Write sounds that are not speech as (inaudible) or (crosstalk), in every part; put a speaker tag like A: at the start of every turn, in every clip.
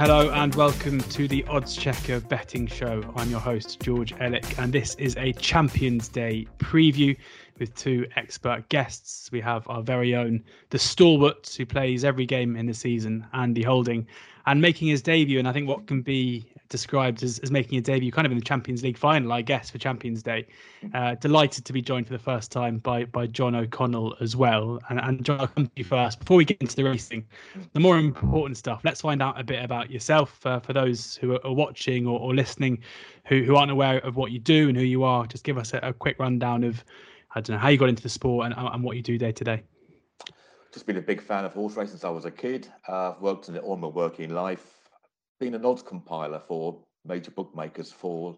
A: Hello and welcome to the oddschecker Betting Show. I'm your host, George Elek, and this is a Champions Day preview with two expert guests. We have our very own, the stalwart who plays every game in the season, Andy Holding, and making his debut, and I think what can be described as, as making a debut kind of in the Champions League final, I guess, for Champions Day. Uh, delighted to be joined for the first time by by John O'Connell as well. And, and John, I'll come to you first. Before we get into the racing, the more important stuff, let's find out a bit about yourself uh, for those who are, watching or, or, listening who, who aren't aware of what you do and who you are. Just give us a, a quick rundown of, I don't know, how you got into the sport and, and what you do day to day
B: just been a big fan of horse racing since I was a kid. Uh, I've worked in it all my working life been an odds compiler for major bookmakers for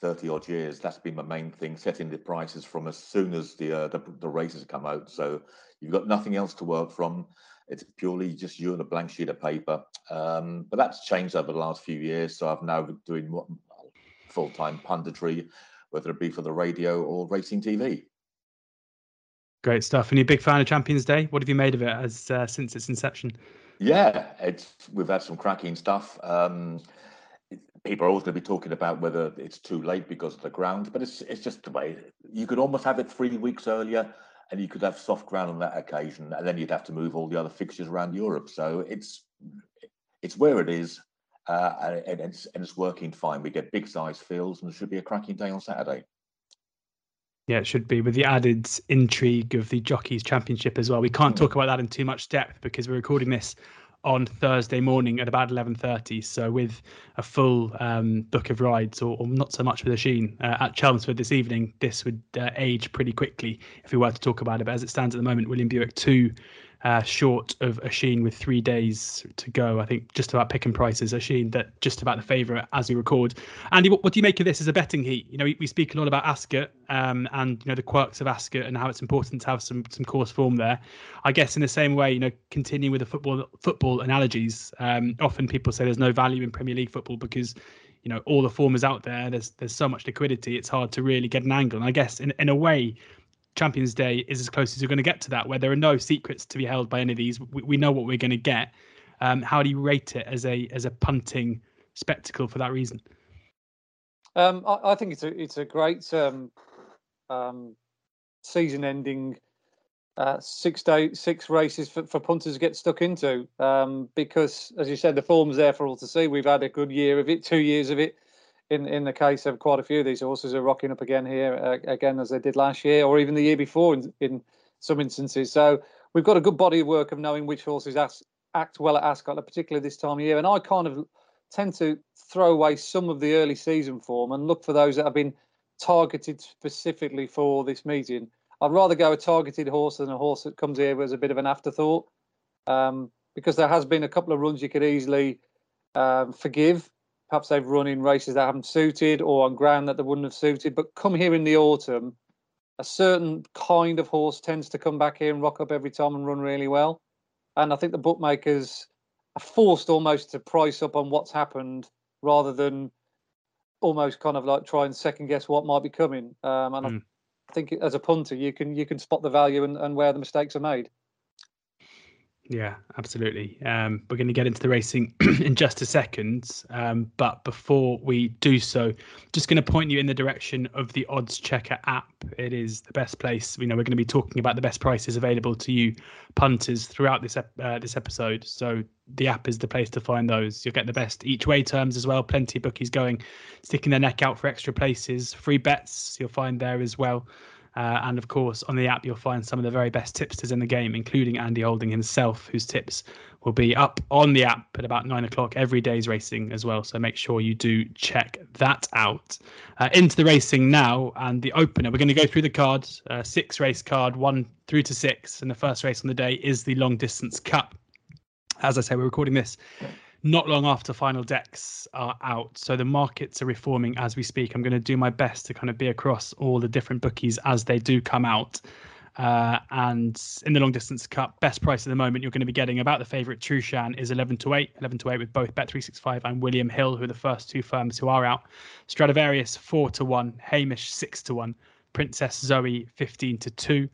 B: 30 odd years. That's been my main thing, setting the prices from as soon as the, uh, the, the races come out. So you've got nothing else to work from. It's purely just you and a blank sheet of paper. Um, but that's changed over the last few years. So I've now been doing full time punditry, whether it be for the radio or racing TV.
A: Great stuff. And you're a big fan of Champions Day. What have you made of it as uh, since its inception?
B: Yeah, it's we've had some cracking stuff. Um, people are always going to be talking about whether it's too late because of the ground, but it's it's just the way you could almost have it three weeks earlier, and you could have soft ground on that occasion, and then you'd have to move all the other fixtures around Europe. So it's it's where it is, uh, and, it's and it's working fine. We get big size fields, and it should be a cracking day on Saturday.
A: Yeah, it should be with the added intrigue of the Jockeys Championship as well. We can't talk about that in too much depth because we're recording this on Thursday morning at about 11:30. So with a full um, book of rides, or, or, not so much with Oisin uh, at Chelmsford this evening, this would uh, age pretty quickly if we were to talk about it. But as it stands at the moment, William Buick two uh, short of Oisin with three days to go. I think just about picking prices. Oisin that just about the favourite as we record. Andy, what, what, do you make of this as a betting heat? You know, we, we speak a lot about Ascot um, and you know the quirks of Ascot and how it's important to have some some course form there. I guess in the same way, you know, continuing with the football football analogies. Um, often people say there's no value in Premier League football because you know all the form is out there. There's there's so much liquidity. It's hard to really get an angle. And I guess in in a way Champions Day is as close as you're going to get to that, where there are no secrets to be held by any of these. We, we know what we're going to get. Um, how do you rate it as a as a punting spectacle for that reason?
C: Um, I, I, think it's a it's a great um, um season-ending uh, six day six races for, for punters to get stuck into um, because, as you said, the form's there for all to see. We've had a good year of it, two years of it in in the case of quite a few of these horses are rocking up again here uh, again as they did last year or even the year before in, in some instances. So we've got a good body of work of knowing which horses act, act well at Ascot, particularly this time of year. And I kind of tend to throw away some of the early season form and look for those that have been targeted specifically for this meeting. I'd rather go a targeted horse than a horse that comes here as a bit of an afterthought, um, because there has been a couple of runs you could easily um, forgive perhaps they've run in races that haven't suited or on ground that they wouldn't have suited. But come here in the autumn, a certain kind of horse tends to come back here and rock up every time and run really well. And I think the bookmakers are forced almost to price up on what's happened rather than almost kind of like try and second guess what might be coming. Um, and mm. I hmm. think as a punter, you can you can spot the value and, and where the mistakes are made.
A: Yeah, absolutely. Um, we're going to get into the racing (clears throat) in just a second. Um, but before we do so, just going to point you in the direction of the oddschecker app. It is the best place. You know, we're going to be talking about the best prices available to you punters throughout this ep- uh, this episode. So the app is the place to find those. You'll get the best each way terms as well. Plenty of bookies going, sticking their neck out for extra places. Free bets you'll find there as well. Uh, and of course, on the app, you'll find some of the very best tipsters in the game, including Andy Holding himself, whose tips will be up on the app at about nine o'clock every day's racing as well. So make sure you do check that out. Uh, into the racing now and the opener. We're going to go through the cards, uh, six race card, one through to six. And the first race on the day is the Long Distance Cup. As I say, we're recording this not long after final decks are out. So the markets are reforming as we speak. I'm going to do my best to kind of be across all the different bookies as they do come out. Uh, and in the long distance cup, best price at the moment, you're going to be getting about the favourite Trueshan is 11 to 8, 11 to 8 with both Bet365 and William Hill, who are the first two firms who are out. Stradivarius 4 to 1, Hamish 6 to 1, Princess Zoe 15 to 2.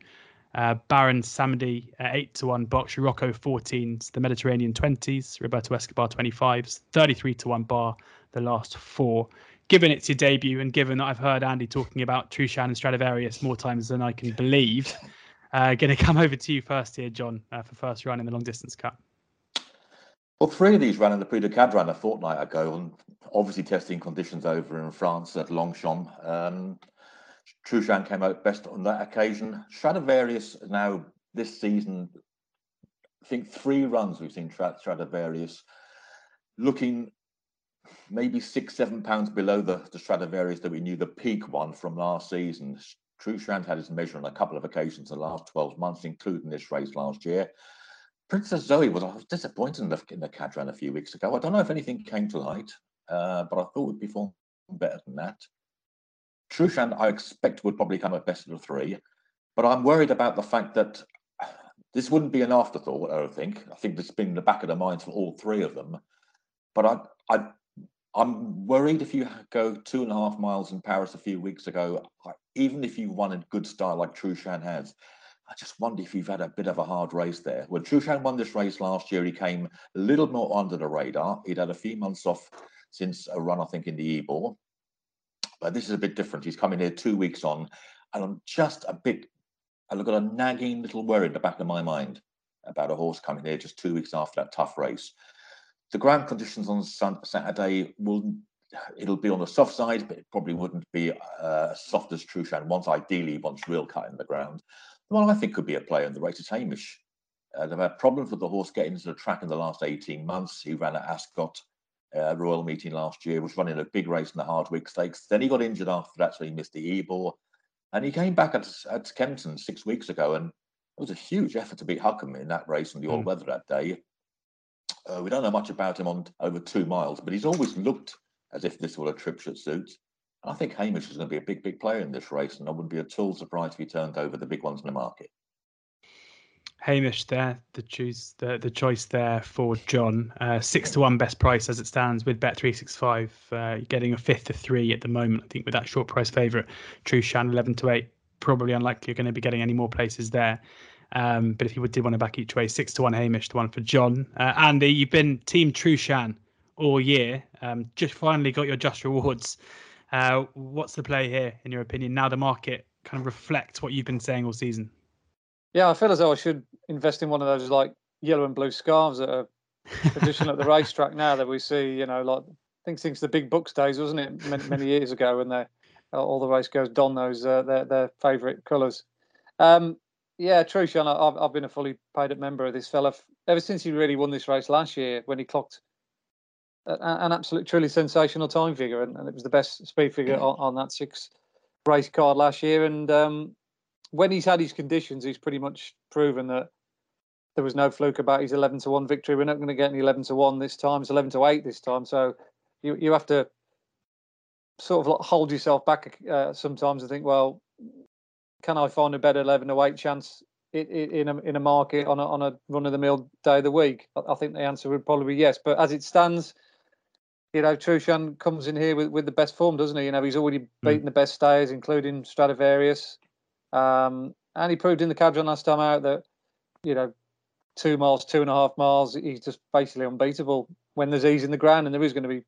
A: Uh, Baron Samedi, uh, 8 to 1. Berkshire Rocco, 14s. The Mediterranean, 20s. Roberto Escobar, 25s. 33 to 1 bar, the last four. Given it's your debut, and given that I've heard Andy talking about Trueshan and Stradivarius more times than I can believe, (laughs) uh, going to come over to you first here, John, uh, for first run in the long distance cup.
B: Well, three of these ran in the Prix du Cadran a fortnight ago, and obviously testing conditions over in France at Longchamp. Um, Trueshan came out best on that occasion. Stradivarius now this season, I think three runs we've seen Stradivarius looking maybe six, seven pounds below the, the Stradivarius that we knew the peak one from last season. Trueshan had his measure on a couple of occasions in the last 12 months, including this race last year. Princess Zoe was, I was disappointed in the, in the a few weeks ago. I don't know if anything came to light, uh, but I thought we'd perform better than that. Trueshan, I expect, would probably come at best of the three, but I'm worried about the fact that this wouldn't be an afterthought, I don't think. I think this has been in the back of the minds for all three of them. But I, I, I'm worried if you go two and a half miles in Paris a few weeks ago, even if you won in good style like Trueshan has, I just wonder if you've had a bit of a hard race there. When Trueshan won this race last year, he came a little more under the radar. He'd had a few months off since a run, I think, in the Ebor. But this is a bit different. He's coming here two weeks on, and I'm just a bit, I've got a nagging little worry in the back of my mind about a horse coming here just two weeks after that tough race. The ground conditions on Saturday will it'll be on the soft side, but it probably wouldn't be uh, soft as Trueshan wants. Ideally, wants real cut in the ground. The one I think could be a player in the race is Hamish. Uh, they've had problems with the horse getting into the track in the last 18 months. He ran at Ascot uh, Royal Meeting last year, was running a big race in the Hardwicke Stakes. Then he got injured after that, so he missed the Ebor. And he came back at, at Kempton six weeks ago, and it was a huge effort to beat Hukum in that race in the all weather that day. Uh, we don't know much about him on over two miles, but he's always looked as if this were a trip should suit. I think Hamish is going to be a big, big player in this race, and I wouldn't be at all surprised if he turned over the big ones in the market.
A: Hamish there, the choose the, the choice there for John. Uh, six to one best price as it stands with Bet three six five. Uh, getting a fifth to three at the moment. I think with that short price favourite, Trueshan eleven to eight. Probably unlikely you're going to be getting any more places there. Um, but if you did want to back each way, six to one Hamish, the one for John. Uh, Andy, you've been Team Trueshan all year. Um, just finally got your just rewards. Uh, what's the play here, in your opinion? Now the market kind of reflects what you've been saying all season.
C: Yeah, I feel as though I should invest in one of those like yellow and blue scarves that are traditional at the racetrack now that we see. You know, like I think since the big books days, wasn't it, many, many years ago, when they all the race goes don those uh, their their favourite colours. Um, yeah, Trueshan. I've, I've been a fully paid up member of this fella ever since he really won this race last year when he clocked an absolute truly sensational time figure, and, and it was the best speed figure on, on, that six race card last year. And um, when he's had his conditions, he's pretty much proven that there was no fluke about his eleven to one victory. We're not going to get any eleven to one this time. It's eleven to eight this time. So you you have to sort of hold yourself back uh, sometimes and think, well, can I find a better eleven to eight chance in a in a market on a on a run of the mill day of the week? I think the answer would probably be yes. But as it stands you know, Trueshan comes in here with, with the best form, doesn't he? You know, he's already hmm. beaten mm. the best stayers, including Stradivarius. Um, and he proved in the Cadran last time out that, you know, two miles, two and a half miles, he's just basically unbeatable when there's ease in the ground, and there is going to be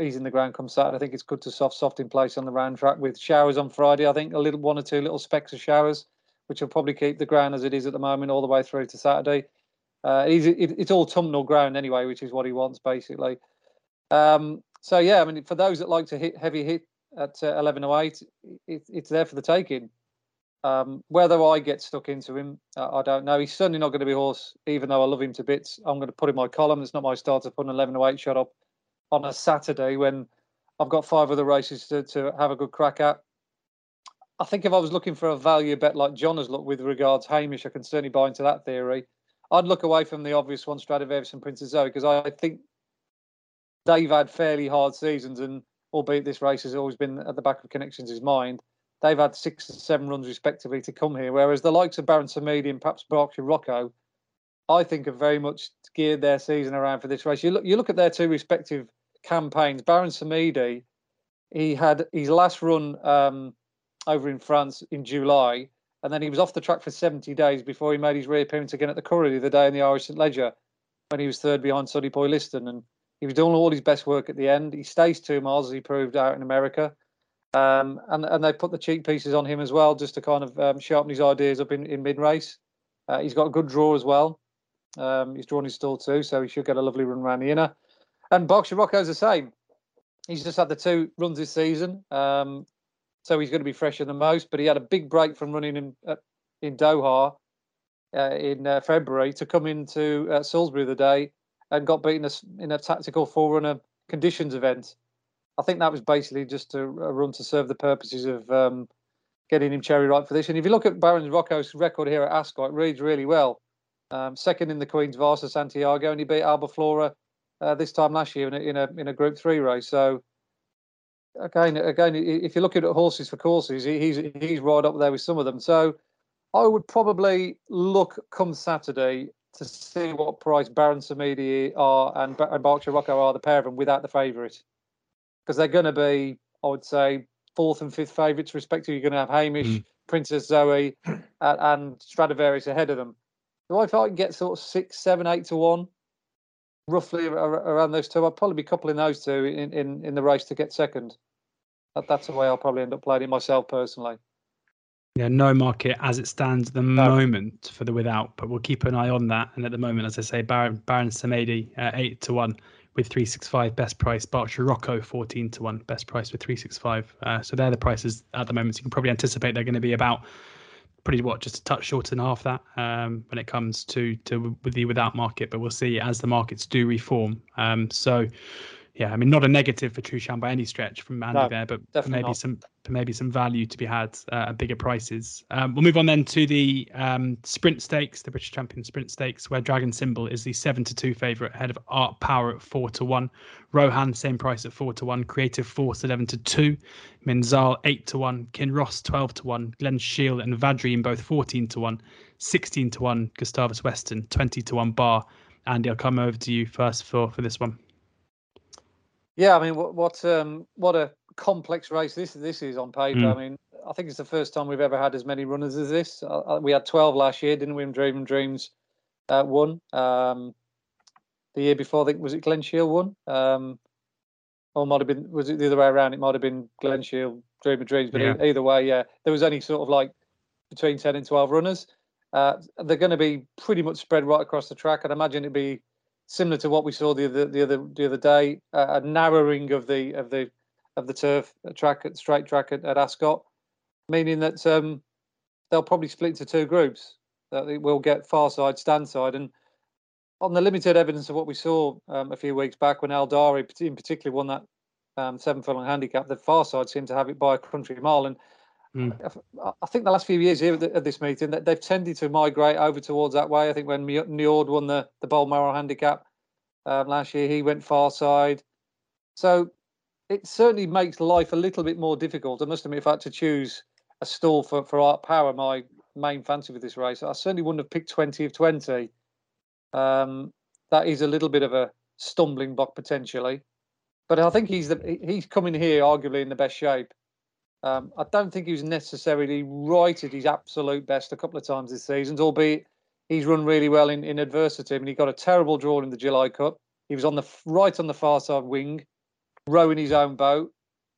C: ease in the ground come Saturday. I think it's good to soft, soft in place on the round track with showers on Friday. I think a little one or two little specks of showers, which will probably keep the ground as it is at the moment all the way through to Saturday. Uh, it, it's all tumnel ground anyway, which is what he wants basically. Um, so yeah, I mean, for those that like to hit heavy hit at uh, 11:08, it, it's there for the taking. Um, whether I get stuck into him, I don't know. He's certainly not going to be horse, even though I love him to bits. I'm going to put in my column. It's not my start to put an 11-8 shot up on a Saturday when I've got five other races to, to have a good crack at. I think if I was looking for a value bet like John has looked with regards Hamish, I can certainly buy into that theory. I'd look away from the obvious one, Stradivarius and Princess Zoe, because I think they've had fairly hard seasons, and albeit this race has always been at the back of Connections' mind, they've had six and seven runs respectively to come here. Whereas the likes of Baron Samedi and perhaps Berkshire Rocco, I think have very much geared their season around for this race. You look, you look at their two respective campaigns. Baron Samedi, he had his last run um, over in France in July, and then he was off the track for 70 days before he made his reappearance again at the Curragh the other day in the Irish St Leger when he was third behind Sonnyboyliston. And he was doing all his best work at the end. He stays two miles, as he proved out in America. Um, and, and they put the cheek pieces on him as well, just to kind of um, sharpen his ideas up in, in mid race. Uh, he's got a good draw as well. Um, he's drawn his stall too, so he should get a lovely run around the inner. And Berkshire Rocco's the same. He's just had the two runs this season, um, so he's going to be fresher than most. But he had a big break from running in uh, in Doha uh, in uh, February to come into uh, Salisbury the day and got beaten in a tactical forerunner conditions event. I think that was basically just a, a run to serve the purposes of um, getting him cherry ripe for this. And if you look at Baron Rocco's record here at Ascot, it reads really well. Um, second in the Queen's Vase Santiago, and he beat Albaflora uh, this time last year in a, in a in a Group Three race. So again, again, if you're looking at horses for courses, he's he's right up there with some of them. So I would probably look come Saturday to see what price Baron Samedi are and, and Berkshire Rocco are the pair of them without the favourite, because they're going to be, I would say, fourth and fifth favourites respectively. You're going to have Hamish, mm. Princess Zoe, and, and Stradivarius ahead of them. So if I can get sort of six, seven, eight to one, roughly around those two, I'd probably be coupling those two in, in, in the race to get second. That, that's the way I'll probably end up playing it myself personally.
A: Yeah, no market as it stands at the no. moment for the without, but we'll keep an eye on that. And at the moment, as I say, Baron, Baron Samedi uh, eight to one with three six five best price. Berkshire Rocco fourteen to one best price with three six five. Uh, so they're the prices at the moment. So you can probably anticipate they're going to be about pretty what just a touch shorter than half that um, when it comes to to with the without market. But we'll see as the markets do reform. Um, so yeah, I mean, not a negative for Trueshan by any stretch from Andy no, there, but maybe not. some maybe some value to be had uh, at bigger prices. Um, we'll move on then to the um, Sprint Stakes, the British Champion Sprint Stakes, where Dragon Symbol is the seven to two favourite ahead of Art Power at four to one, Rohaan same price at four to one, Creative Force eleven to two, Minzaal eight to one, Kinross twelve to one, Glen Shiel and Vadream both fourteen to one, sixteen to one, Gustavus Weston twenty to one bar. Andy, I'll come over to you first for for this one.
C: Yeah, I mean, what what um, what a complex race this this is on paper. Mm. I mean, I think it's the first time we've ever had as many runners as this. Uh, uh we had 12 last year, didn't we? In Dream of Dreams uh, won. Um, the year before, I think was it Glen Shiel won. Um, or might have been was it the other way around? It might have been Glen Shiel, Dream of Dreams. But yeah. either way, yeah, there was only sort of like between 10 and 12 runners. Uh, they're going to be pretty much spread right across the track. I'd imagine it'd be similar to what we saw the other the other the other day, uh, a narrowing of the of the of the turf track at straight track at, at Ascot, meaning that um, they'll probably split into two groups. That we will get far side, stand side, and on the limited evidence of what we saw um, a few weeks back when Eldari in particular won that um, seven furlong handicap, the far side seemed to have it by a country mile. And mm. I, think the last few years here at, this meeting that they've tended to migrate over towards that way. I think when Njord won the the Balmoral handicap um, last year, he went far side. So it certainly makes life a little bit more difficult. I must admit, if I had to choose a stall for, for Art Power, my main fancy for this race, I certainly wouldn't have picked 20 of 20. Um, that is a little bit of a stumbling block potentially. But I think he's the, he's coming here arguably in the best shape. Um, I don't think he was necessarily right at his absolute best a couple of times this season, albeit he's run really well in, in adversity. I mean, he got a terrible draw in the July Cup. He was on the right on the far side wing rowing his own boat,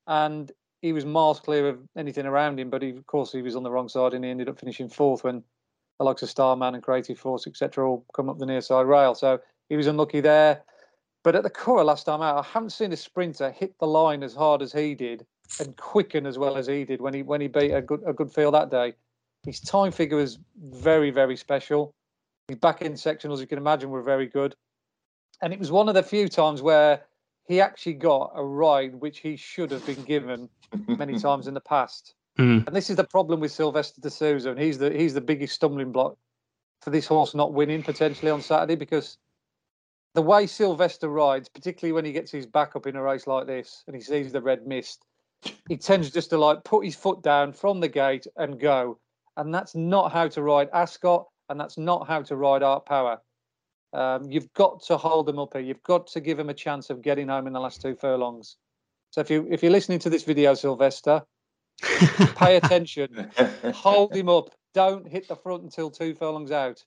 C: and he was miles clear of anything around him. But he, of course, he was on the wrong side, and he ended up finishing fourth when the likes of Starman and Creative Force, etc., all come up the near side rail. So he was unlucky there. But at the Curragh last time out, I haven't seen a sprinter hit the line as hard as he did and quicken as well as he did when he when he beat a good a good field that day. His time figure was very very special. His back end sectionals, you can imagine, were very good. And it was one of the few times where he actually got a ride which he should have been given many (laughs) times in the past. Mm. And this is the problem with Silvestre de Sousa, and he's the he's the biggest stumbling block for this horse not winning potentially on Saturday because the way Silvestre rides, particularly when he gets his back up in a race like this and he sees the red mist, he tends just to like put his foot down from the gate and go. And that's not how to ride Ascot, and that's not how to ride Art Power. Um, you've got to hold them up here. You've got to give them a chance of getting home in the last two furlongs. So if you if you're listening to this video, Silvestre, (laughs) pay attention, (laughs) hold him up, don't hit the front until two furlongs out.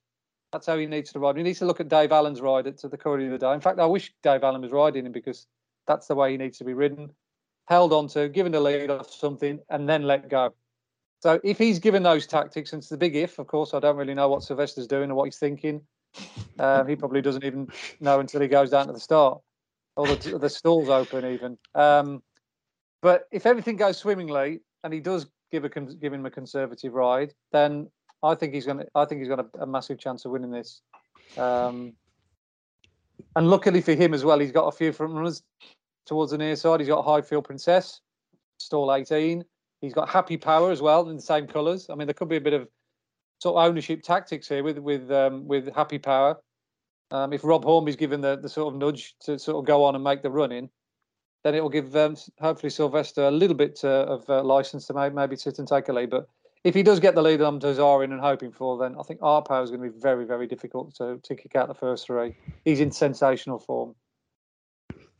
C: That's how he needs to ride. He needs to look at Dave Allan's ride at the Curragh of the Day. In fact, I wish Dave Allan was riding him because that's the way he needs to be ridden. Held on to, given the lead off something, and then let go. So if he's given those tactics, and it's the big if, of course, I don't really know what Silvestre's doing or what he's thinking. Um, he probably doesn't even know until he goes down to the start or the, the stalls open even. Um, but if everything goes swimmingly and he does give a give him a conservative ride, then I think he's to I think he's got a, a massive chance of winning this. Um, and luckily for him as well, he's got a few front runners towards the near side. He's got Highfield Princess, stall 18. He's got Happy Power as well in the same colours. I mean, there could be a bit of sort of ownership tactics here with with um, with Happy Power. Um, if Rob Hornby's given the, the sort of nudge to sort of go on and make the running, then it will give um, hopefully Silvestre a little bit uh, of uh, license to maybe, maybe sit and take a lead. But if he does get the lead I'm desiring and hoping for, then I think Art Power is going to be very, very difficult to, to kick out the first three. He's in sensational form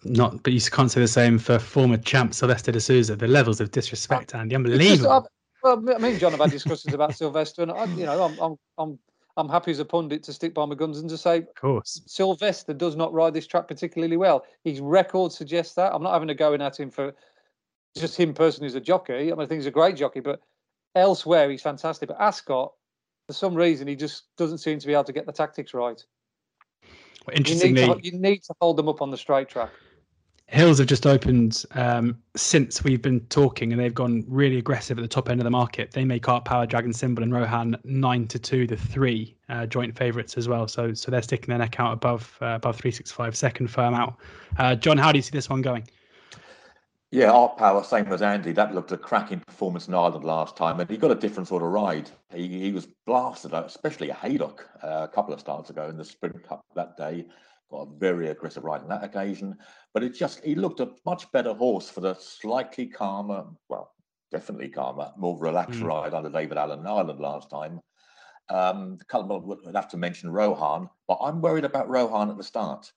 A: not, but you can't say the same for former champ Silvestre de Sousa. The levels of disrespect, Andy, unbelievable. Just,
C: well, me and John have had discussions about Silvestre, and I, you know, I'm, I'm, I'm, I'm happy as a pundit to stick by my guns and to say,
A: of course,
C: Silvestre does not ride this track particularly well. His record suggests that. I'm not having a go in at him for just him personally as a jockey. I mean, I think he's a great jockey, but elsewhere he's fantastic. But Ascot, for some reason, he just doesn't seem to be able to get the tactics right.
A: Well, interestingly,
C: you need, to, you need to hold them up on the straight track.
A: Hills have just opened um, since we've been talking, and they've gone really aggressive at the top end of the market. They make Art Power, Dragon Symbol, and Rohaan nine to two, the three uh, joint favourites as well. So, so they're sticking their neck out above uh, above three six five, second firm out. Uh, John, how do you see this one going?
B: Yeah, Art Power, same as Andy. That looked a cracking performance in Ireland last time, and he got a different sort of ride. He, he was blasted especially Haydock uh, a couple of starts ago in the Sprint Cup that day got a very aggressive ride on that occasion. But it just he looked a much better horse for the slightly calmer, well, definitely calmer, more relaxed mm. ride under David Allan in Ireland last time. Um, would have to mention Rohaan, but I'm worried about Rohaan at the start.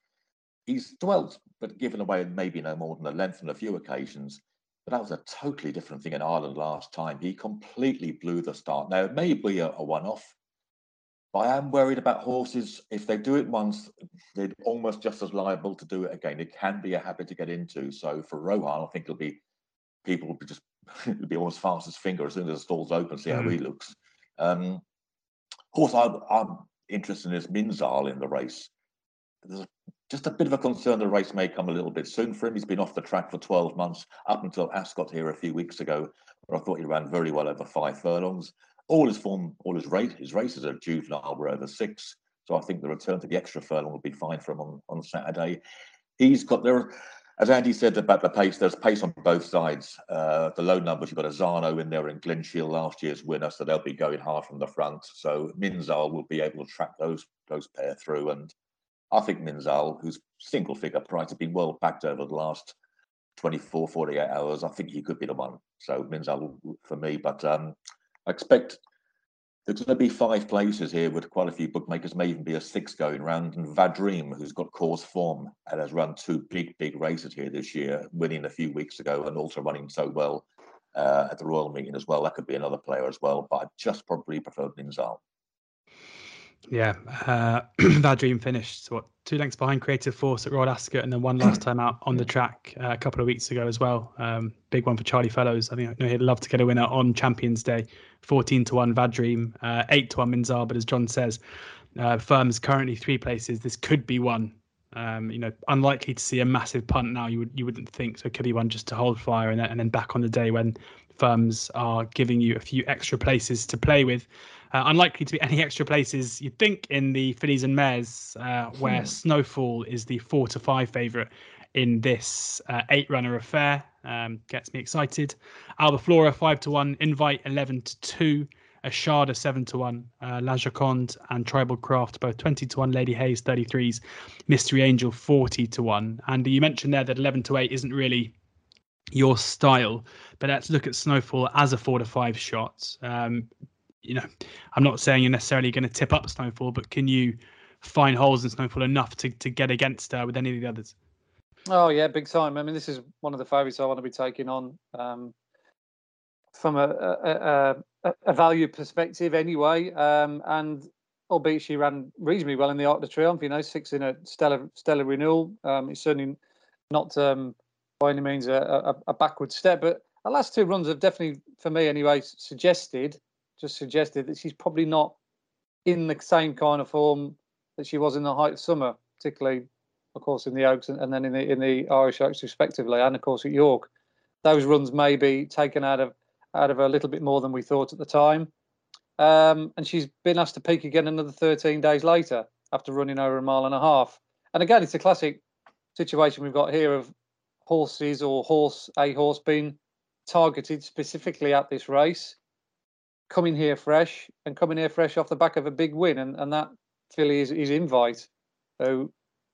B: He's dwelt, but given away maybe no more than a length on a few occasions. But that was a totally different thing in Ireland last time. He completely blew the start. Now, it may be a, a one off, but I am worried about horses. If they do it once, they're almost just as liable to do it again. It can be a habit to get into. So for Rohaan, I think it'll be people will be just (laughs) it'll be almost fast as finger as soon as the stall's open, see how mm. he looks. Um, horse I, I'm interested in is Minzaal in the race. There's just a bit of a concern the race may come a little bit soon for him. He's been off the track for 12 months, up until Ascot here a few weeks ago, where I thought he ran very well over five furlongs all his form, all his race, his races are juvenile were over six. So I think the return to the extra furlong will be fine for him on, on Saturday. He's got there, as Andy said about the pace. There's pace on both sides. Uh, the low numbers, you've got a Zano in there and Glen Shiel, last year's winner, so they'll be going hard from the front. So Minzaal will be able to track those those pair through, and I think Minzaal, whose single figure price, has been well backed over the last 24, 48 hours. I think he could be the one. So Minzaal for me, but um, I expect there's going to be five places here with quite a few bookmakers, may even be a six going round. And Vadream, who's got course form and has run two big, big races here this year, winning a few weeks ago and also running so well uh, at the Royal Meeting as well. That could be another player as well, but I just probably prefer Minzaal.
A: Yeah, uh, (clears throat) Vadream finished what two lengths behind Creative Force at Royal Ascot, and then one last time out on the track uh, a couple of weeks ago as well. Um, big one for Charlie Fellowes. I think I know he'd love to get a winner on Champions Day. Fourteen to one Vadream, uh, eight to one Minzaal. But as John says, uh, firms currently three places. This could be one. Um, you know, unlikely to see a massive punt now. You would you wouldn't think so. It could be one just to hold fire, and then, and then back on the day when firms are giving you a few extra places to play with. Uh, unlikely to be any extra places you'd think in the fillies and mares, uh, where hmm. Snowfall is the four to five favourite in this uh, eight runner affair. Um, gets me excited. Albaflora five to one, Invite eleven to two, Ashada seven to one, uh, La Joconde and Tribal Craft both twenty to one, Lady Hayes thirty threes, Mystery Angel forty to one. And you mentioned there that eleven to eight isn't really your style, but let's look at Snowfall as a four to five shot. Um, you know, I'm not saying you're necessarily going to tip up Snowfall, but can you find holes in Snowfall enough to, to get against her with any of the others?
C: Oh yeah, big time. I mean, this is one of the favourites I want to be taking on. Um, from a, a, a, a value perspective anyway. Um, and albeit she ran reasonably well in the Arc de Triomphe, you know, six in a stellar stellar renewal. Um, it's certainly not um, by any means a, a, a backward step, but the last two runs have definitely, for me anyway, suggested just suggested that she's probably not in the same kind of form that she was in the height of summer, particularly, of course, in the Oaks and, and then in the in the Irish Oaks respectively, and of course at York. Those runs may be taken out of out of a little bit more than we thought at the time. Um, and she's been asked to peak again another 13 days later after running over a mile and a half. And again, it's a classic situation we've got here of horses or horse a horse being targeted specifically at this race, coming here fresh and coming here fresh off the back of a big win, and, and that filly is, is invite. So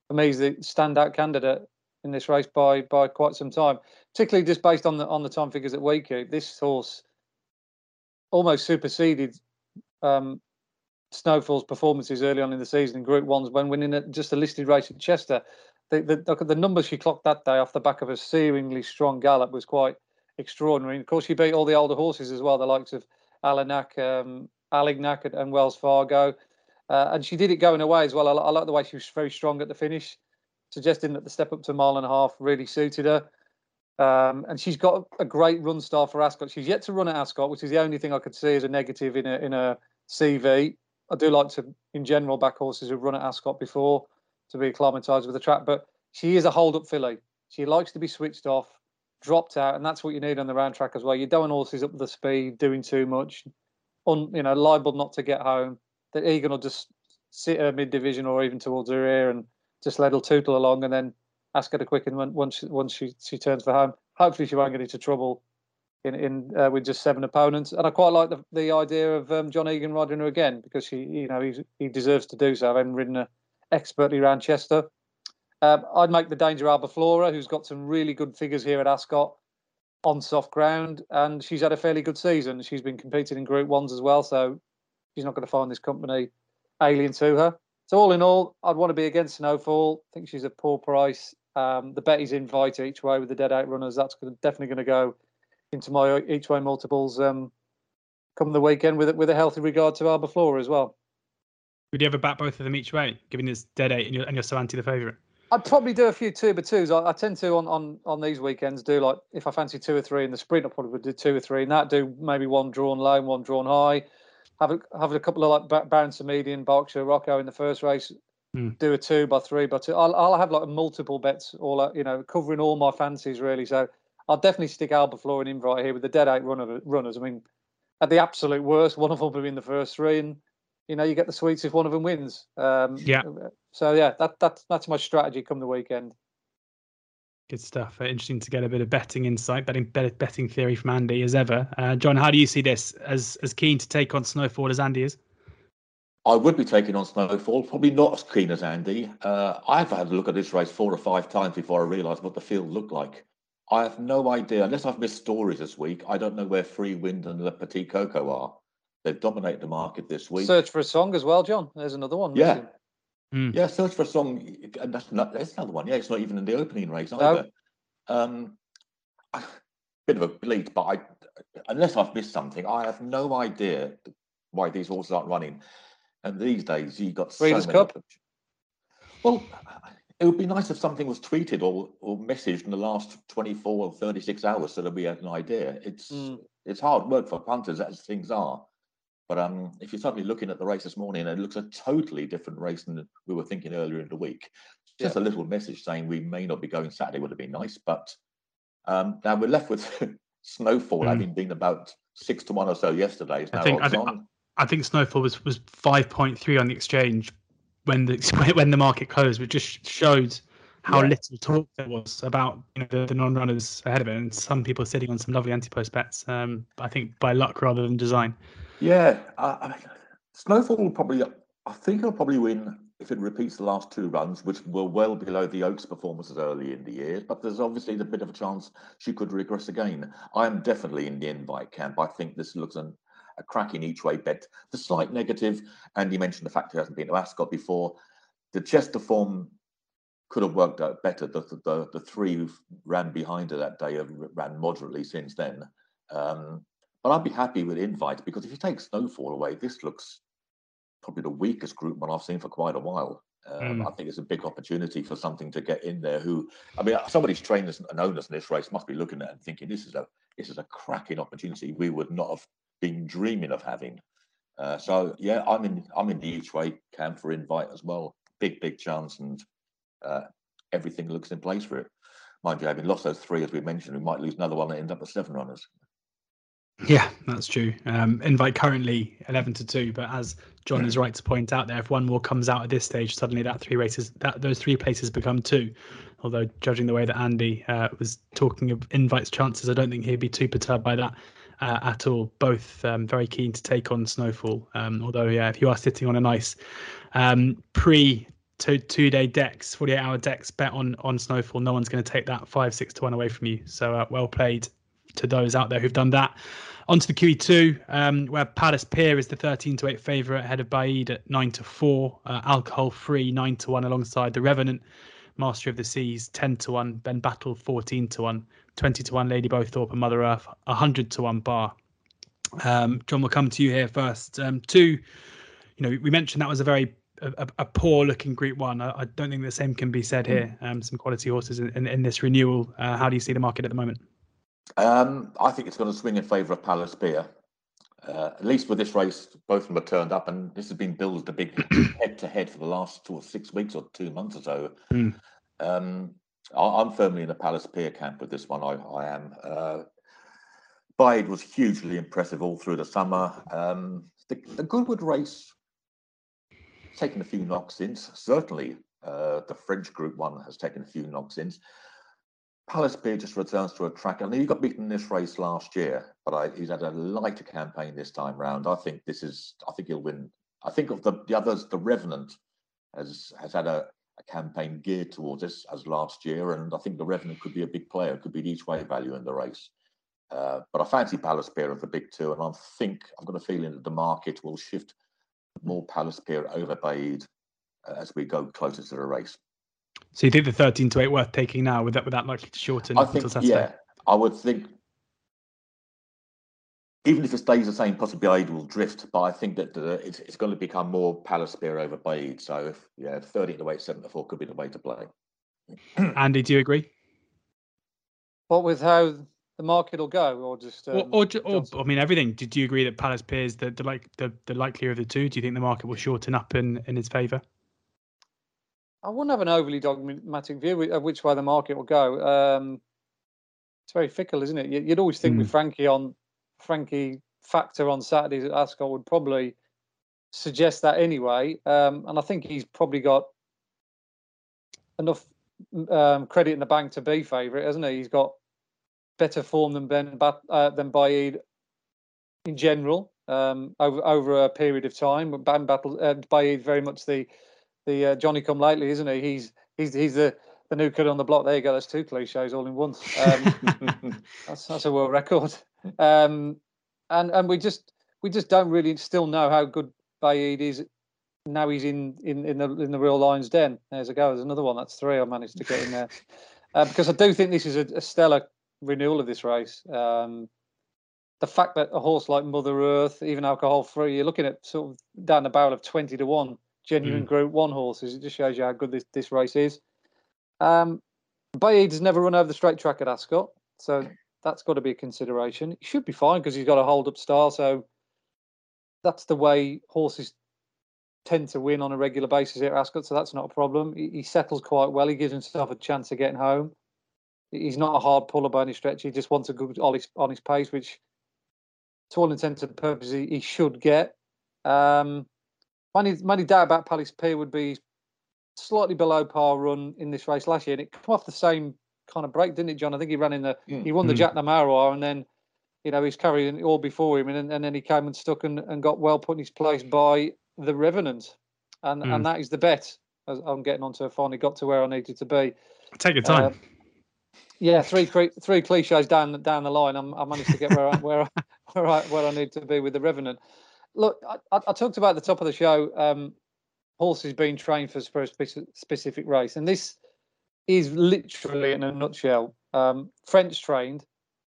C: for me, he's the standout candidate in this race by by quite some time, particularly just based on the on the time figures at Weeky. This horse almost superseded um, Snowfall's performances early on in the season in Group Ones when winning a, just a listed race at Chester. The, the, the numbers she clocked that day off the back of a seemingly strong gallop was quite extraordinary. And of course, she beat all the older horses as well, the likes of Alanak, um, Alignac, and Wells Fargo. Uh, and she did it going away as well. I, I like the way she was very strong at the finish, suggesting that the step up to a mile and a half really suited her. Um, and she's got a great run star for Ascot. She's yet to run at Ascot, which is the only thing I could see as a negative in a in a CV. I do like to, in general, back horses who've run at Ascot before to be acclimatised with the track. But she is a hold-up filly. She likes to be switched off, dropped out, and that's what you need on the round track as well. You don't want horses up the speed, doing too much, on you know, liable not to get home. That Egan will just sit her mid division or even towards her ear and just let her tootle along, and then ask her to quicken once she, once she, she turns for home. Hopefully, she won't get into trouble in in uh, with just seven opponents. And I quite like the, the idea of um, John Egan riding her again because he you know he he deserves to do so. Having ridden her expertly around Chester, um, I'd make the danger Albaflora, who's got some really good figures here at Ascot on soft ground, and she's had a fairly good season. She's been competing in Group Ones as well, so she's not going to find this company alien to her. So all in all, I'd want to be against Snowfall. I think she's a poor price. Um, the bet is invite each way with the dead out runners. That's gonna, definitely going to go into my each way multiples um, come the weekend with with a healthy regard to Albaflora as well.
A: Would you ever back both of them each way, given this dead eight and you're, and you're so anti the favourite?
C: I'd probably do a few two by twos. I, I, tend to on, on on these weekends do like if I fancy two or three in the sprint, I probably would do two or three, and that do maybe one drawn low and one drawn high. Have a have a couple of like Baron Samedi, Berkshire, Rocco in the first race. Mm. Do a two by three by two. I'll I'll have like multiple bets, all you know, covering all my fancies really. So I'll definitely stick Albaflora and Invite here with the dead eight runner, runners. I mean, at the absolute worst, one of them will be in the first three, and you know you get the sweets if one of them wins. Um,
A: yeah.
C: So yeah, that that's that's my strategy come the weekend.
A: Good stuff. Uh, interesting to get a bit of betting insight, betting betting theory from Andy as ever. Uh, John, how do you see this? As as keen to take on Snowfall as Andy is?
B: I would be taking on Snowfall, probably not as keen as Andy. Uh, I've had a look at this race four or five times before I realised what the field looked like. I have no idea, unless I've missed stories this week, I don't know where Free Wind and Le Petit Coco are. They've dominated the market this week.
C: Search for a song as well, John. There's another one.
B: Yeah. Mm. Yeah, search for a song. And that's, not, that's another one. Yeah, it's not even in the opening race either. No. Um, bit of a bleat, but I, unless I've missed something, I have no idea why these horses aren't running. And these days, you got
C: Breeders'
B: so
C: Cup.
B: Well, it would be nice if something was tweeted or, or messaged in the last 24 or 36 hours so that we had an idea. It's mm. it's hard work for punters as things are. But um, if you're suddenly looking at the race this morning, it looks a totally different race than we were thinking earlier in the week. Just yeah. a little message saying we may not be going Saturday would have been nice. But um, now we're left with (laughs) Snowfall mm. having been about six to one or so yesterday.
A: I think, I think, I think Snowfall was, was 5.3 on the exchange when the (laughs) when the market closed, which just showed how yeah. little talk there was about you know, the, the, non-runners ahead of it, and some people sitting on some lovely anti-post bets. Um, I think by luck rather than design.
B: Yeah, uh, Snowfall will probably. I think he'll probably win if it repeats the last two runs, which were well below the Oaks' performances early in the year. But there's obviously a bit of a chance she could regress again. I am definitely in the invite camp. I think this looks an a cracking each way bet. The slight negative, and you mentioned the fact he hasn't been to Ascot before. The Chester form could have worked out better. The the, the three who ran behind her that day have ran moderately since then. Um, but I'd be happy with Invite because if you take Snowfall away, this looks probably the weakest group one I've seen for quite a while. Um, mm. I think it's a big opportunity for something to get in there. Who, I mean, somebody's trainers and owners in this race must be looking at it and thinking this is a this is a cracking opportunity we would not have been dreaming of having. Uh, so yeah, I'm in I'm in the each way camp for invite as well. Big big chance, and uh, everything looks in place for it. Mind you, having lost those three, as we mentioned, we might lose another one and end up with seven runners.
A: Yeah, that's true. Um, invite currently eleven to two, but as John is right to point out there, if one more comes out at this stage, suddenly that three races, that those three places become two. Although judging the way that Andy uh, was talking of invites chances, I don't think he'd be too perturbed by that uh, at all. Both um, very keen to take on Snowfall. Um, although, yeah, if you are sitting on a nice um, pre two two day decks, 48 hour decks bet on on Snowfall, no one's going to take that five six to one away from you. So uh, well played to those out there who've done that. Onto the QE2, um, where Palace Pier is the 13 to 8 favourite ahead of Baaeed at 9 to 4, uh, alcohol free 9 to 1 alongside the Revenant, Master of the Seas 10 to 1, Benbatl 14 to 1, 20 to 1 Lady Bowthorpe and Mother Earth 100 to 1 bar. Um, John, we'll come to you here first. Um, two, you know, we mentioned that was a very a, a poor looking Group One. I, I, don't think the same can be said here. Um, some quality horses in, in, in this renewal. Uh, how do you see the market at the moment?
B: Um, I think it's going to swing in favour of Palace Pier. Uh, at least with this race, both of them are turned up, and this has been billed a big head to head for the last two or six weeks or two months or so. Mm. Um, I, am firmly in the Palace Pier camp with this one. I, I am. Uh, Baaeed was hugely impressive all through the summer. Um, the, the, Goodwood race taken a few knocks since. Certainly, uh, the French Group One has taken a few knocks in. Palace Pier just returns to a track. I know he got beaten in this race last year, but I, he's had a lighter campaign this time round. I think this is. I think he'll win. I think of the, the others, the Revenant has has had a, a campaign geared towards this as last year, and I think the Revenant could be a big player, could be each way value in the race. Uh, but I fancy Palace Pier of the big two, and I think I've got a feeling that the market will shift more Palace Pier over Baaeed uh, as we go closer to the race.
A: So you think the 13 to 8 worth taking now, with that, with that likely to shorten
B: I think, Yeah, I would think, even if it stays the same, possibly Baaeed will drift, but I think that the, it's, it's going to become more Palace Pier over Baaeed. So, if, yeah, 13 to 8, 7 to 4 could be the way to play. (clears throat)
A: Andy, do you agree?
C: What with how the market will go, or just um,
A: or, or, or, I mean everything. Did you agree that Palace Pier is the, the like the, the likelier of the two? Do you think the market will shorten up in in his favour?
C: I wouldn't have an overly dogmatic view of which way the market will go. Um, it's very fickle, isn't it? You'd always think mm. with Frankie on Frankie factor on Saturdays at Ascot would probably suggest that anyway. Um, and I think he's probably got enough um, credit in the bank to be favourite, hasn't he? He's got better form than Ben uh, than Baaeed in general um, over over a period of time. Benbatl uh, Baaeed very much the the uh, Johnny come lately, isn't he? He's he's he's the the new kid on the block. There you go. That's two cliches all in one. Um, (laughs) that's that's a world record. Um, and and we just we just don't really still know how good Baaeed is. Now he's in in in the in the real Lions Den. There's a go. There's another one. That's three. I managed to get in there (laughs) uh, because I do think this is a, a stellar renewal of this race. Um, the fact that a horse like Mother Earth, even alcohol free, you're looking at sort of down the barrel of twenty to one genuine mm. Group One horses. It just shows you how good this, this race is. Um, has never run over the straight track at Ascot, so that's got to be a consideration. He should be fine because he's got a hold up style, so that's the way horses tend to win on a regular basis here at Ascot, so that's not a problem. He, he settles quite well. He gives himself a chance of getting home. He's not a hard puller by any stretch. He just wants a good on his, on his pace, which, to all intents and purposes, he, he should get. Um, my only, doubt about Palace Pier would be slightly below par run in this race last year, and it come off the same kind of break, didn't it, John? I think he ran in the mm. he won the mm. Jacques Le and then you know he's carrying it all before him, and, and then he came and stuck and, and got well put in his place by the Revenant, and mm. and that is the bet. As I'm getting onto, I finally got to where I needed to be.
A: Take your time. Uh,
C: yeah, three three cliches down down the line. I'm, I managed to get where I, where I, (laughs) where I where I need to be with the Revenant look, I, I, talked about the top of the show um, horses being trained for, a specific race, and this is literally in a nutshell. Um, French trained,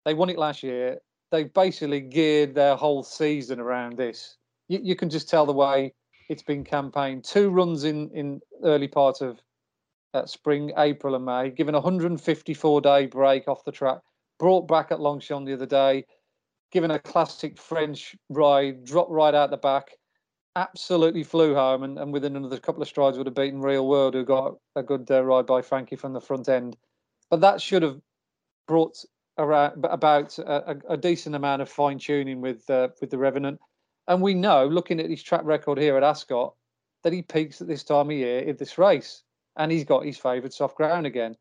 C: they won it last year. they've basically geared their whole season around this. You, you can just tell the way it's been campaigned. Two runs in in early part of uh, spring, April and May, given a 154 day break off the track, brought back at Longchamp the other day, given a classic French ride, dropped right out the back, absolutely flew home, and, and within another couple of strides would have beaten Real World, who got a good uh, ride by Frankie from the front end. But that should have brought around about a, a decent amount of fine tuning with uh, with the Revenant. And we know, looking at his track record here at Ascot, that he peaks at this time of year in this race, and he's got his favoured soft ground again.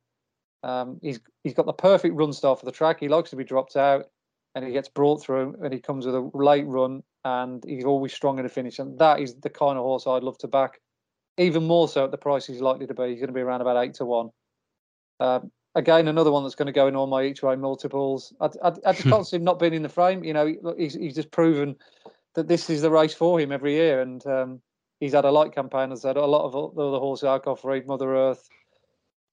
C: Um, he's he's got the perfect run style for the track. He likes to be dropped out, and he gets brought through, and he comes with a late run, and he's always strong in the finish. And that is the kind of horse I'd love to back, even more so at the price he's likely to be. He's going to be around about eight to one. Um, again, another one that's going to go in all my each way multiples. I, I, I just (laughs) can't see him not being in the frame. You know, he's, he's just proven that this is the race for him every year, and um, he's had a light campaign. As I said, a lot of the other horses, Arkoff, Reed, Mother Earth,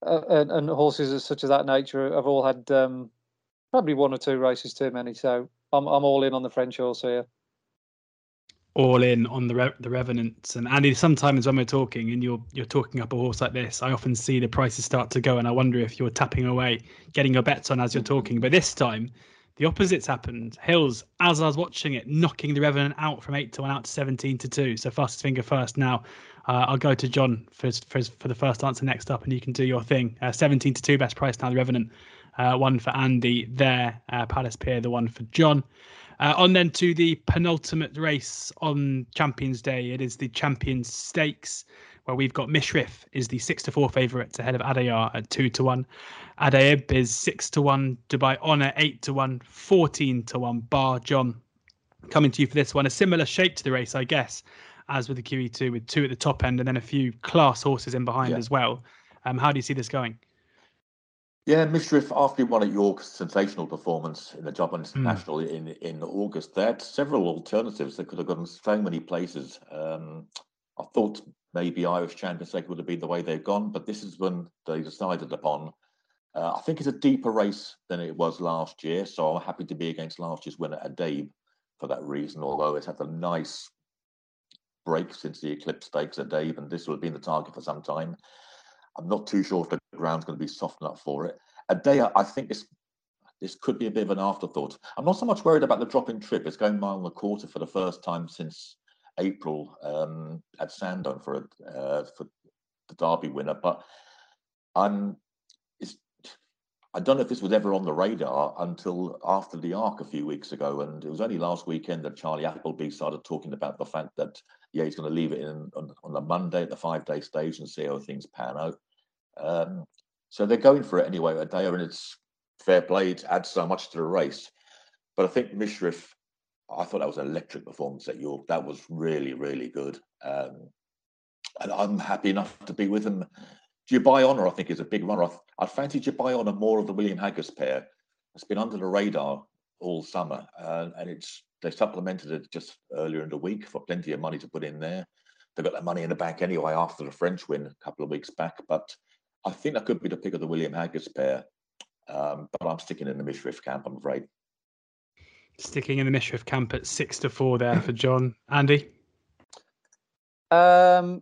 C: uh, and, and, horses such as that nature have all had um, probably one or two races too many. So I'm I'm all in on the French horse here.
A: All in on the Re- the revenants. And Andy sometimes when we're talking and you're you're talking up a horse like this I often see the prices start to go and I wonder if you're tapping away getting your bets on as you're talking. But this time the opposite's happened. Hills as I was watching it knocking the revenant out from 8 to 1 out to 17 to 2 so fastest finger first now. Uh, I'll go to John for, for for the first answer next up and you can do your thing. Uh, 17 to 2 best price now the revenant uh, one for Andy there uh, Palace Pier the one for John uh, on then to the penultimate race on Champions Day. It is the Champions Stakes, where we've got Mishriff is the six to four favourites ahead of Adayar at two to one. Addeybb is six to one. Dubai Honour eight to one. 14 to one. Bar John coming to you for this one. A similar shape to the race, I guess, as with the QE2, with two at the top end and then a few class horses in behind yeah. as well. Um, how do you see this going?
B: Yeah, Mishriff, after he won at York, sensational performance in the Juddmonte International mm. in in August. They had several alternatives that could have gone so many places. Um, I thought maybe Irish Champions League would have been the way they've gone, but this is when they decided upon. Uh, I think it's a deeper race than it was last year, so I'm happy to be against last year's winner, Addeybb, for that reason. Although it's had a nice break since the Eclipse Stakes, Addeybb, and this will have been the target for some time. I'm not too sure if the ground's going to be soft enough for it. Adayar, I think this this could be a bit of an afterthought. I'm not so much worried about the drop in trip. It's going mile and a quarter for the first time since April um, at Sandown for a, uh, for the Derby winner. But I'm I don't know if this was ever on the radar until after the Arc a few weeks ago, and it was only last weekend that Charlie Appleby started talking about the fact that yeah he's going to leave it in on, on the Monday at the five day stage and see how things pan out. Um, so they're going for it anyway Adayar, and it's fair play. It adds so much to the race. But I think Mishriff, I thought that was an electric performance at York. That was really, really good. Um, and I'm happy enough to be with him. Do you Dubai Honour, I think, is a big runner. I, I fancy Dubai Honour more of the William Haggas pair. It's been under the radar all summer, uh, and it's they supplemented it just earlier in the week for plenty of money to put in there. They've got their money in the bank anyway after the French win a couple of weeks back. But I think that could be the pick of the William Haggas pair, um, but I'm sticking in the Mishriff camp, I'm afraid.
A: Sticking in the Mishriff camp at six to four there for John. Andy?
C: Um,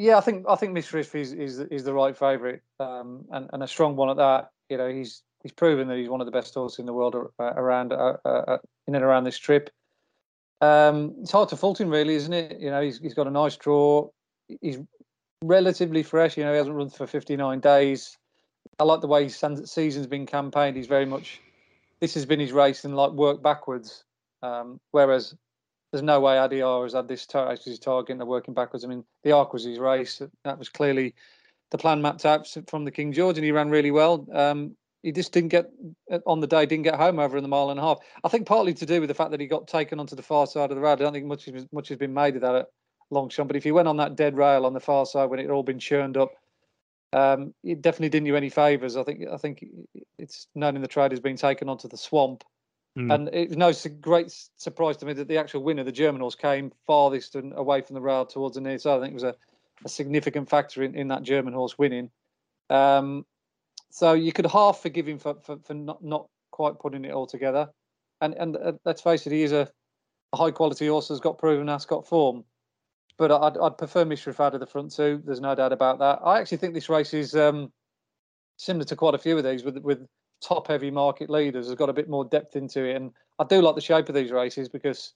C: yeah, I think I think Mishriff is is is the right favourite um, and and a strong one at that. You know, he's he's proven that he's one of the best horses in the world uh, around uh, uh, uh, in and around this trip. Um, it's hard to fault him, really, isn't it? You know, he's he's got a nice draw. He's relatively fresh. You know, he hasn't run for 59 days. I like the way his season's been campaigned. He's very much this has been his race and like work backwards. Um, whereas there's no way Adayar has had this tar- target and working backwards. I mean, the Arc was his race. That was clearly the plan mapped out from the King George, and he ran really well. Um, he just didn't get on the day, didn't get home over in the mile and a half. I think partly to do with the fact that he got taken onto the far side of the road. I don't think much much has been made of that at Longchamp. But if you went on that dead rail on the far side when it had all been churned up, um, it definitely didn't do any favours. I think I think it's known in the trade as being taken onto the swamp. Mm. And it was no great surprise to me that the actual winner, the German horse, came farthest and away from the rail towards the near side. I think it was a, a significant factor in, in that German horse winning. Um, so you could half forgive him for, for, for not, not quite putting it all together. and and uh, let's face it, he is a, a high quality horse that's got proven Ascot form. But I'd, I'd prefer Mishriff out the front two. There's no doubt about that. I actually think this race is um, similar to quite a few of these with with top heavy market leaders. Has got a bit more depth into it, and I do like the shape of these races because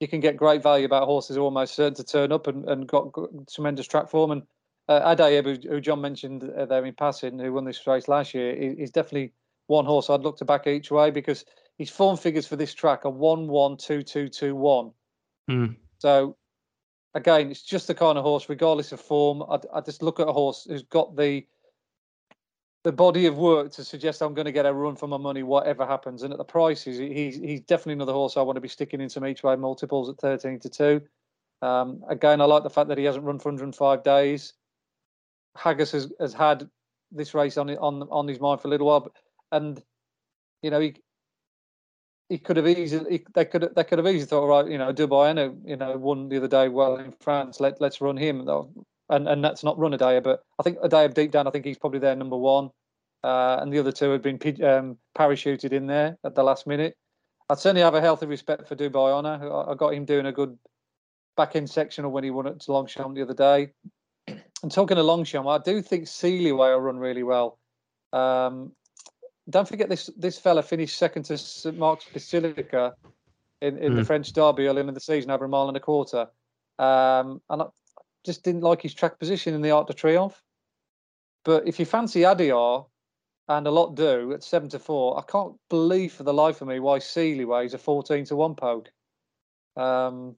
C: you can get great value about horses are almost certain to turn up and, and got tremendous track form. And uh, Addeybb, who, who, John mentioned uh, there in passing, who won this race last year, is definitely one horse I'd look to back each way because his form figures for this track are one one two two two one.
A: Mm.
C: So again, it's just the kind of horse, regardless of form. I, I just look at a horse who's got the the body of work to suggest I'm going to get a run for my money, whatever happens. And at the prices, he's he's definitely another horse I want to be sticking in some each way multiples at 13 to two. Um, again, I like the fact that he hasn't run for 105 days. Haggas has, has had this race on on on his mind for a little while, but, and you know he he could have easily he, they could they could have easily thought right you know Dubai you know won the other day well in France let let's run him and and that's not run a day but I think Addeybb deep down I think he's probably their number one uh, and the other two have been um, parachuted in there at the last minute. I'd certainly have a healthy respect for Dubai Honour. I got him doing a good back end sectional when he won at Longchamp the other day. And talking of Longchamp, I do think Sealiway will run really well. Um, don't forget this this fella finished second to St Mark's Basilica in, in mm. the hmm. French Derby early in the season over a mile and a quarter. Um, and I just didn't like his track position in the Arc de Triomphe. But if you fancy Adayar, and a lot do at seven to four, I can't believe for the life of me why Sealiway is a 14 to one poke. Um,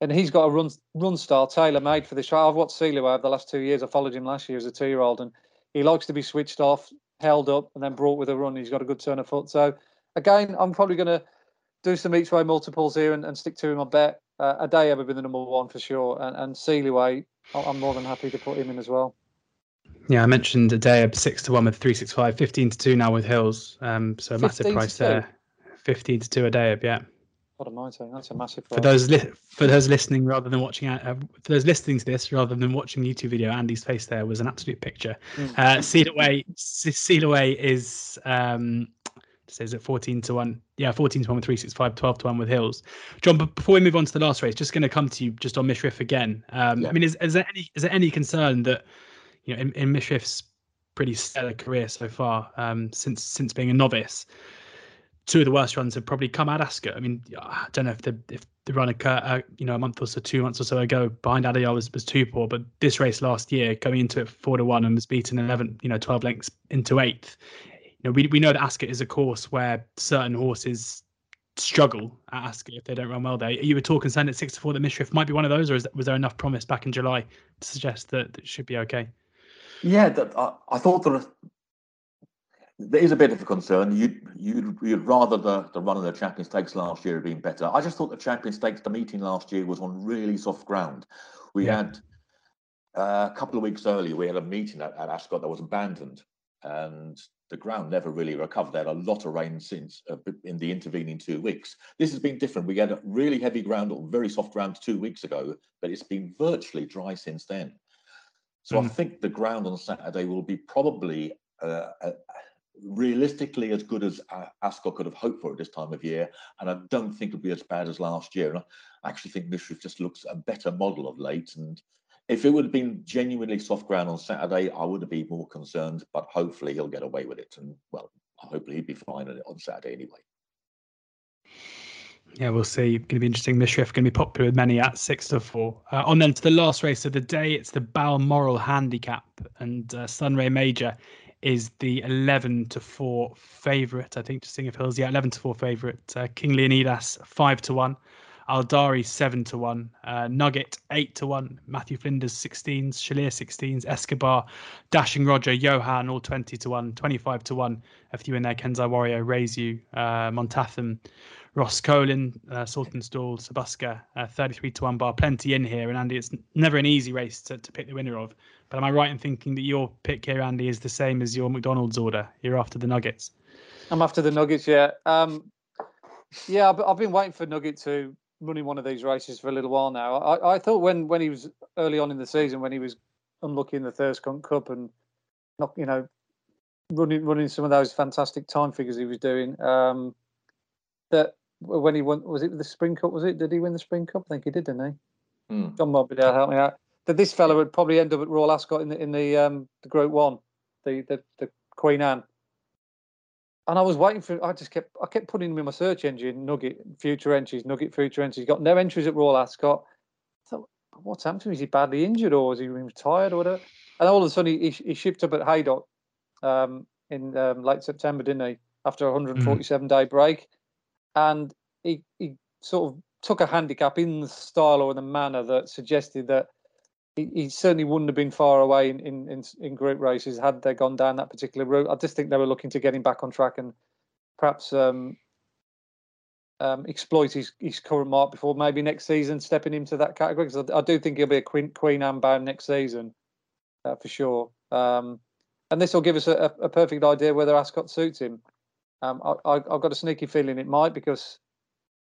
C: and he's got a run run style tailor made for this. I've watched Sealiway over the last two years. I followed him last year as a two year old, and he likes to be switched off, held up, and then brought with a run. He's got a good turn of foot. So again, I'm probably going to do some each way multiples here and, and stick to him. I bet uh, a day ever been the number one for sure, and, and Sealiway, I'm more than happy to put him in as well.
A: Yeah, I mentioned Addeybb of six to one with three six five, 15 to two now with Hills. Um, so a massive price there. Fifteen to two Addeybb, yeah.
C: What am I saying? That's a massive.
A: For those li- for those listening rather than watching, uh, for those listening to this rather than watching YouTube video, Andy's face there was an absolute picture. Mm. Uh, Sealiway, Sealiway is um, says it 14 to 1 yeah 14 to 1 with 365 12 to 1 with hills john but before we move on to the last race just going to come to you just on mishriff again um, yeah. i mean is, is there any is there any concern that you know in, in mishriff's pretty stellar career so far um, since since being a novice two of the worst runs have probably come at Ascot. I mean, I don't know if the if the run occurred, uh, you know, a month or so, two months or so ago behind Adayar was, was too poor, but this race last year, going into it four to one and was beaten 11, you know, 12 lengths into eighth. You know, we, we know that Ascot is a course where certain horses struggle at Ascot if they don't run well there. Are you at all concerned at six to four that Mishriff might be one of those, or is, was there enough promise back in July to suggest that, that it should be okay?
B: Yeah, that, I, I thought there there is a bit of a concern. You'd, you'd, you'd rather the, the run of the Champion Stakes last year had been better. I just thought the Champion Stakes, the meeting last year was on really soft ground. We yeah. had uh, a couple of weeks earlier, we had a meeting at, at, Ascot that was abandoned, and the ground never really recovered. There had a lot of rain since uh, in the intervening two weeks. This has been different. We had a really heavy ground or very soft ground two weeks ago, but it's been virtually dry since then. So mm. I think the ground on Saturday will be probably uh, realistically as good as Ascot could have hoped for at this time of year, and I don't think it'll be as bad as last year. And I actually think Mishriff just looks a better model of late. And if it would have been genuinely soft ground on Saturday, I would have been more concerned. But hopefully he'll get away with it, and well, hopefully he'd be fine on Saturday anyway.
A: Yeah, we'll see. Going to be interesting. Mishriff going to be popular with many at six to four. Uh, on then to the last race of the day. It's the Balmoral Handicap and uh, Sunray Major is the 11 to 4 favourite, I think, to Sing Hills. Yeah, 11 to 4 favourite. Uh, King Leonidas, 5 to 1. Aldaary, 7 to 1. Uh, Nugget, 8 to 1. Matthew Flinders, 16s. Shalier, 16s. Escobar, Dashing Roger, Johan, all 20 to 1. 25 to 1. A few in there. Kenzai Warrior, Raise You, uh, Montatham. Ross Colin, uh, Saltonstall, Sir Busker, uh, 33 to 1 bar. Plenty in here. And Andy, it's never an easy race to, to pick the winner of. But am I right in thinking that your pick here, Andy, is the same as your McDonald's order? You're after the Nuggets.
C: I'm after the Nuggets, yeah. Um, yeah, I've been waiting for Nugget to run in one of these races for a little while now. I, I thought when, when he was early on in the season, when he was unlucky in the Thirst Cup and not, you know, running running some of those fantastic time figures he was doing, um, that when he won, was it the Spring Cup? Was it? Did he win the Spring Cup? I think he did, didn't he?
B: Hmm.
C: John be help me out. That this fella would probably end up at Royal Ascot in the in the um the Group One, the the, the Queen Anne. And I was waiting for. I just kept. I kept putting him in my search engine. Nugget future entries. Nugget future entries. Got no entries at Royal Ascot. I thought, what's happened to him? Is he badly injured or is he retired or whatever? And all of a sudden, he, he shipped up at Haydock um, in um, late September, didn't he? After a 147 day break, and he he sort of took a handicap in the style or in the manner that suggested that he, certainly wouldn't have been far away in, in, in, in group races had they gone down that particular route. I just think they were looking to get him back on track and perhaps um, um, exploit his, his current mark before maybe next season stepping into that category. Because I, I, do think he'll be a Queen, Queen Anne bound next season uh, for sure. Um, and this will give us a, a, perfect idea whether Ascot suits him. Um, I, have got a sneaky feeling it might because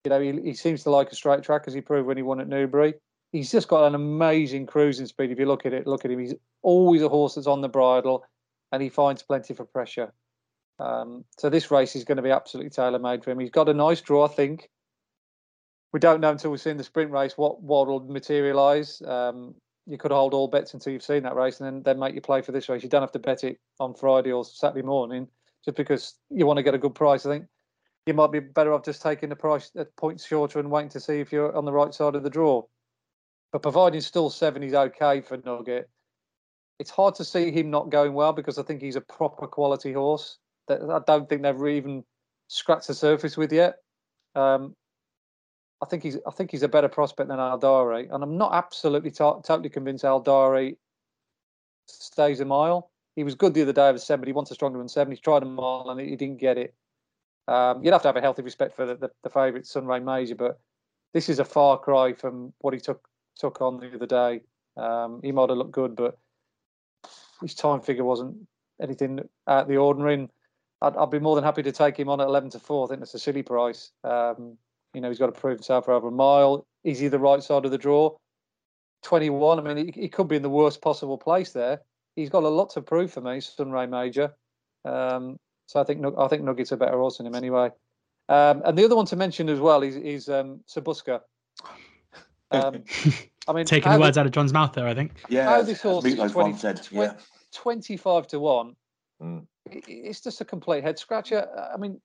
C: you know he, he seems to like a straight track as he proved when he won at Newbury. He's just got an amazing cruising speed. If you look at it, look at him. He's always a horse that's on the bridle, and he finds plenty for pressure. Um, so this race is going to be absolutely tailor made for him. He's got a nice draw, I think. We don't know until we've seen the sprint race what what will materialise. Um, you could hold all bets until you've seen that race, and then then make you play for this race. You don't have to bet it on Friday or Saturday morning just because you want to get a good price. I think you might be better off just taking the price at points shorter and waiting to see if you're on the right side of the draw. But providing still seven is okay for Nugget, it's hard to see him not going well because I think he's a proper quality horse that I don't think they've even scratched the surface with yet. Um, I think he's I think he's a better prospect than Aldaary, and I'm not absolutely t- totally convinced Aldaary stays a mile. He was good the other day over seven, but he wants a stronger than seven. He's tried a mile and he didn't get it. Um, you'd have to have a healthy respect for the, the, the favourite Sunray Major, but this is a far cry from what he took took on the other day. Um, he might have looked good, but his time figure wasn't anything out of the ordinary. And I'd, I'd, be more than happy to take him on at 11 to 4. I think that's a silly price. Um, you know, he's got to prove himself for over a mile. Is he the right side of the draw? 21. I mean, he, he could be in the worst possible place there. He's got a lot to prove for me, Sunray Major. Um, so I think I think Nuggets are better horse than him anyway. Um, and the other one to mention as well is, is um, Sir Busker.
A: Um, (laughs) I mean, taking the words the, out of John's mouth there, I think.
B: Yeah, how this horse is 20, said, yeah.
C: 25 to 1 Mm. It's just a complete head scratcher. I mean,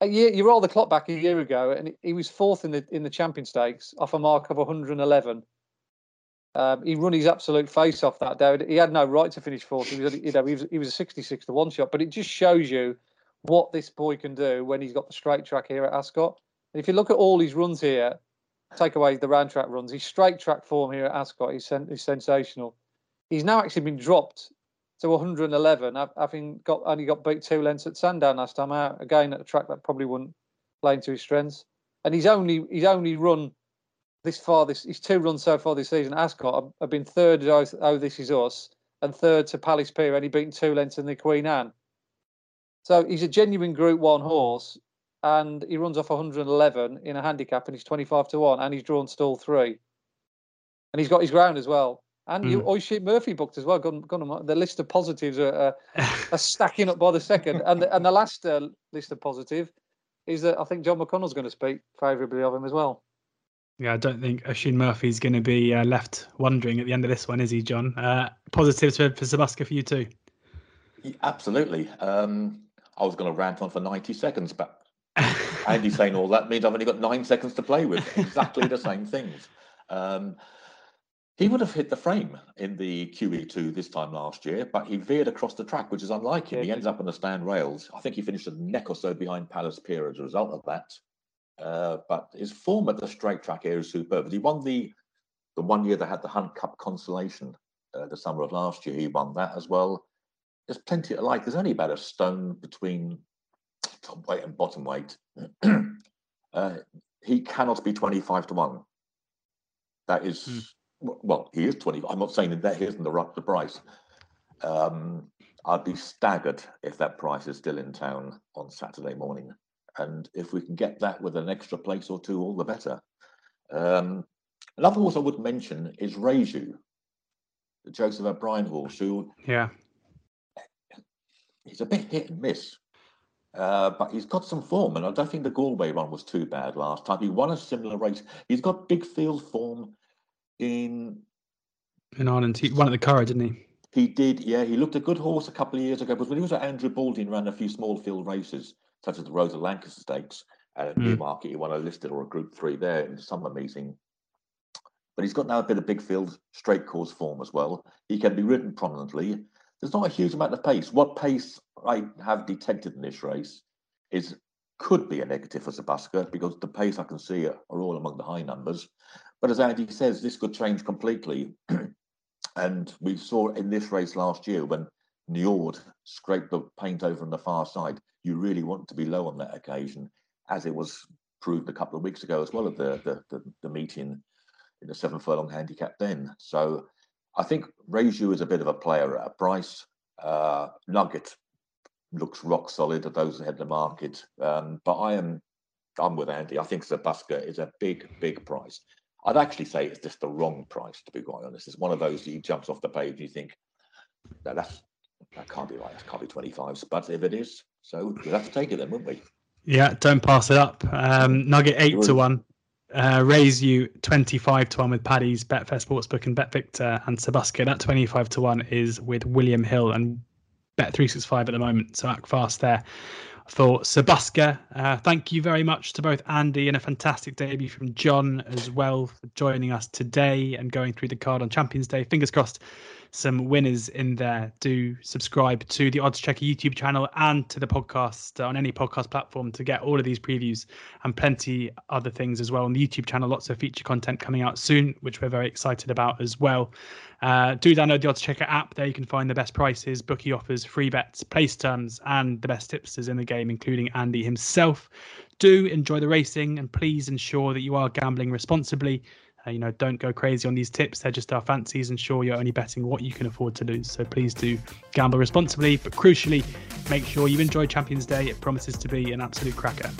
C: a year you roll the clock back a year ago, and he was fourth in the in the champion stakes off a mark of 111. Um, he run his absolute face off that day. He had no right to finish fourth. He was, you know, he was he was a 66 to one shot. But it just shows you what this boy can do when he's got the straight track here at Ascot. And if you look at all his runs here, take away the round track runs, his straight track form here at Ascot is, sen- is sensational. He's now actually been dropped to 111, having got only got beat two lengths at Sandown last time out. Again, at a track that probably wouldn't play into his strengths. And he's only he's only run this far. This he's two runs so far this season. Ascot have been third. Oh, oh, this is us, and third to Palace Pier, only beaten two lengths in the Queen Anne. So he's a genuine Group One horse, and he runs off 111 in a handicap, and he's 25 to one, and he's drawn stall three, and he's got his ground as well. And mm. you, Oisin Murphy booked as well. Gone, gone, the list of positives are, are, (laughs) are, stacking up by the second. And the, and the last uh, list of positive is that I think John O'Connell's going to speak favourably of him as well.
A: Yeah, I don't think Oisin Murphy's going to be uh, left wondering at the end of this one, is he, John? Uh, positives for, for Sir Busker for you too.
B: Yeah, absolutely. Um, I was going to rant on for 90 seconds, but Andy saying all that means I've only got nine seconds to play with. Exactly the same things. Um, he would have hit the frame in the QE2 this time last year, but he veered across the track, which is unlike him. He ends up on the stand rails. I think he finished a neck or so behind Palace Pier as a result of that. Uh, but his form at the straight track here is superb. He won the the one year they had the Hunt Cup Consolation uh, the summer of last year. He won that as well. There's plenty to like. There's only about a stone between top weight and bottom weight. (clears throat) uh, he cannot be 25 to 1. That is. Mm well, he is 20. I'm not saying that he isn't the, the price. Um, I'd be staggered if that price is still in town on Saturday morning. And if we can get that with an extra place or two, all the better. Um, another horse I would mention is Reju, the Joseph O'Brien horse, who
A: yeah,
B: he's a bit hit and miss. Uh, but he's got some form, and I don't think the Galway run was too bad last time. He won a similar race. He's got big field form in
A: in Ireland. He won at the Curragh, didn't he?
B: He did, yeah. He looked a good horse a couple of years ago, but when he was at Andrew Balding, ran a few small field races, such as the Rose of Lancaster Stakes at mm. Newmarket. He won a listed or a Group Three there in the summer meeting. But he's got now a bit of big field straight course form as well. He can be ridden prominently. There's not a huge amount of pace. What pace I have detected in this race is could be a negative for Sir Busker because the pace I can see are all among the high numbers. But as Andy says, this could change completely. (clears throat) and we saw in this race last year when Njord scraped the paint over on the far side, you really want to be low on that occasion, as it was proved a couple of weeks ago as well at the the, the, the meeting in the seven furlong handicap then. So I think Raju is a bit of a player at a price. Uh, Nugget looks rock solid of those ahead of the market. Um, but I am I'm with Andy. I think Sir Busker is a big, big price. I'd actually say it's just the wrong price, to be quite honest. It's one of those that you jumps off the page you think, no, that's that can't be right. It can't be 25s. But if it is, so we'll have to take it then, won't we?
A: Yeah, don't pass it up. Um, Nugget 8 to 1. Uh, raise you 25 to 1 with Paddy's, Betfair Sportsbook, and BetVictor and Sir Busker. That 25 to 1 is with William Hill and Bet365 at the moment. So act fast there for Sir Busker. Uh, thank you very much to both Andy and a fantastic debut from John as well for joining us today and going through the card on Champions Day. Fingers crossed some winners in there. Do subscribe to the oddschecker YouTube channel and to the podcast on any podcast platform to get all of these previews and plenty other things as well on the YouTube channel. Lots of feature content coming out soon, which we're very excited about as well. Uh, do download the oddschecker app. There you can find the best prices, bookie offers, free bets, place terms, and the best tipsters in the game, including Andy himself. Do enjoy the racing and please ensure that you are gambling responsibly. Uh, you know, don't go crazy on these tips. They're just our fancies, and sure, you're only betting what you can afford to lose. So please do gamble responsibly, but crucially, make sure you enjoy Champions Day. It promises to be an absolute cracker.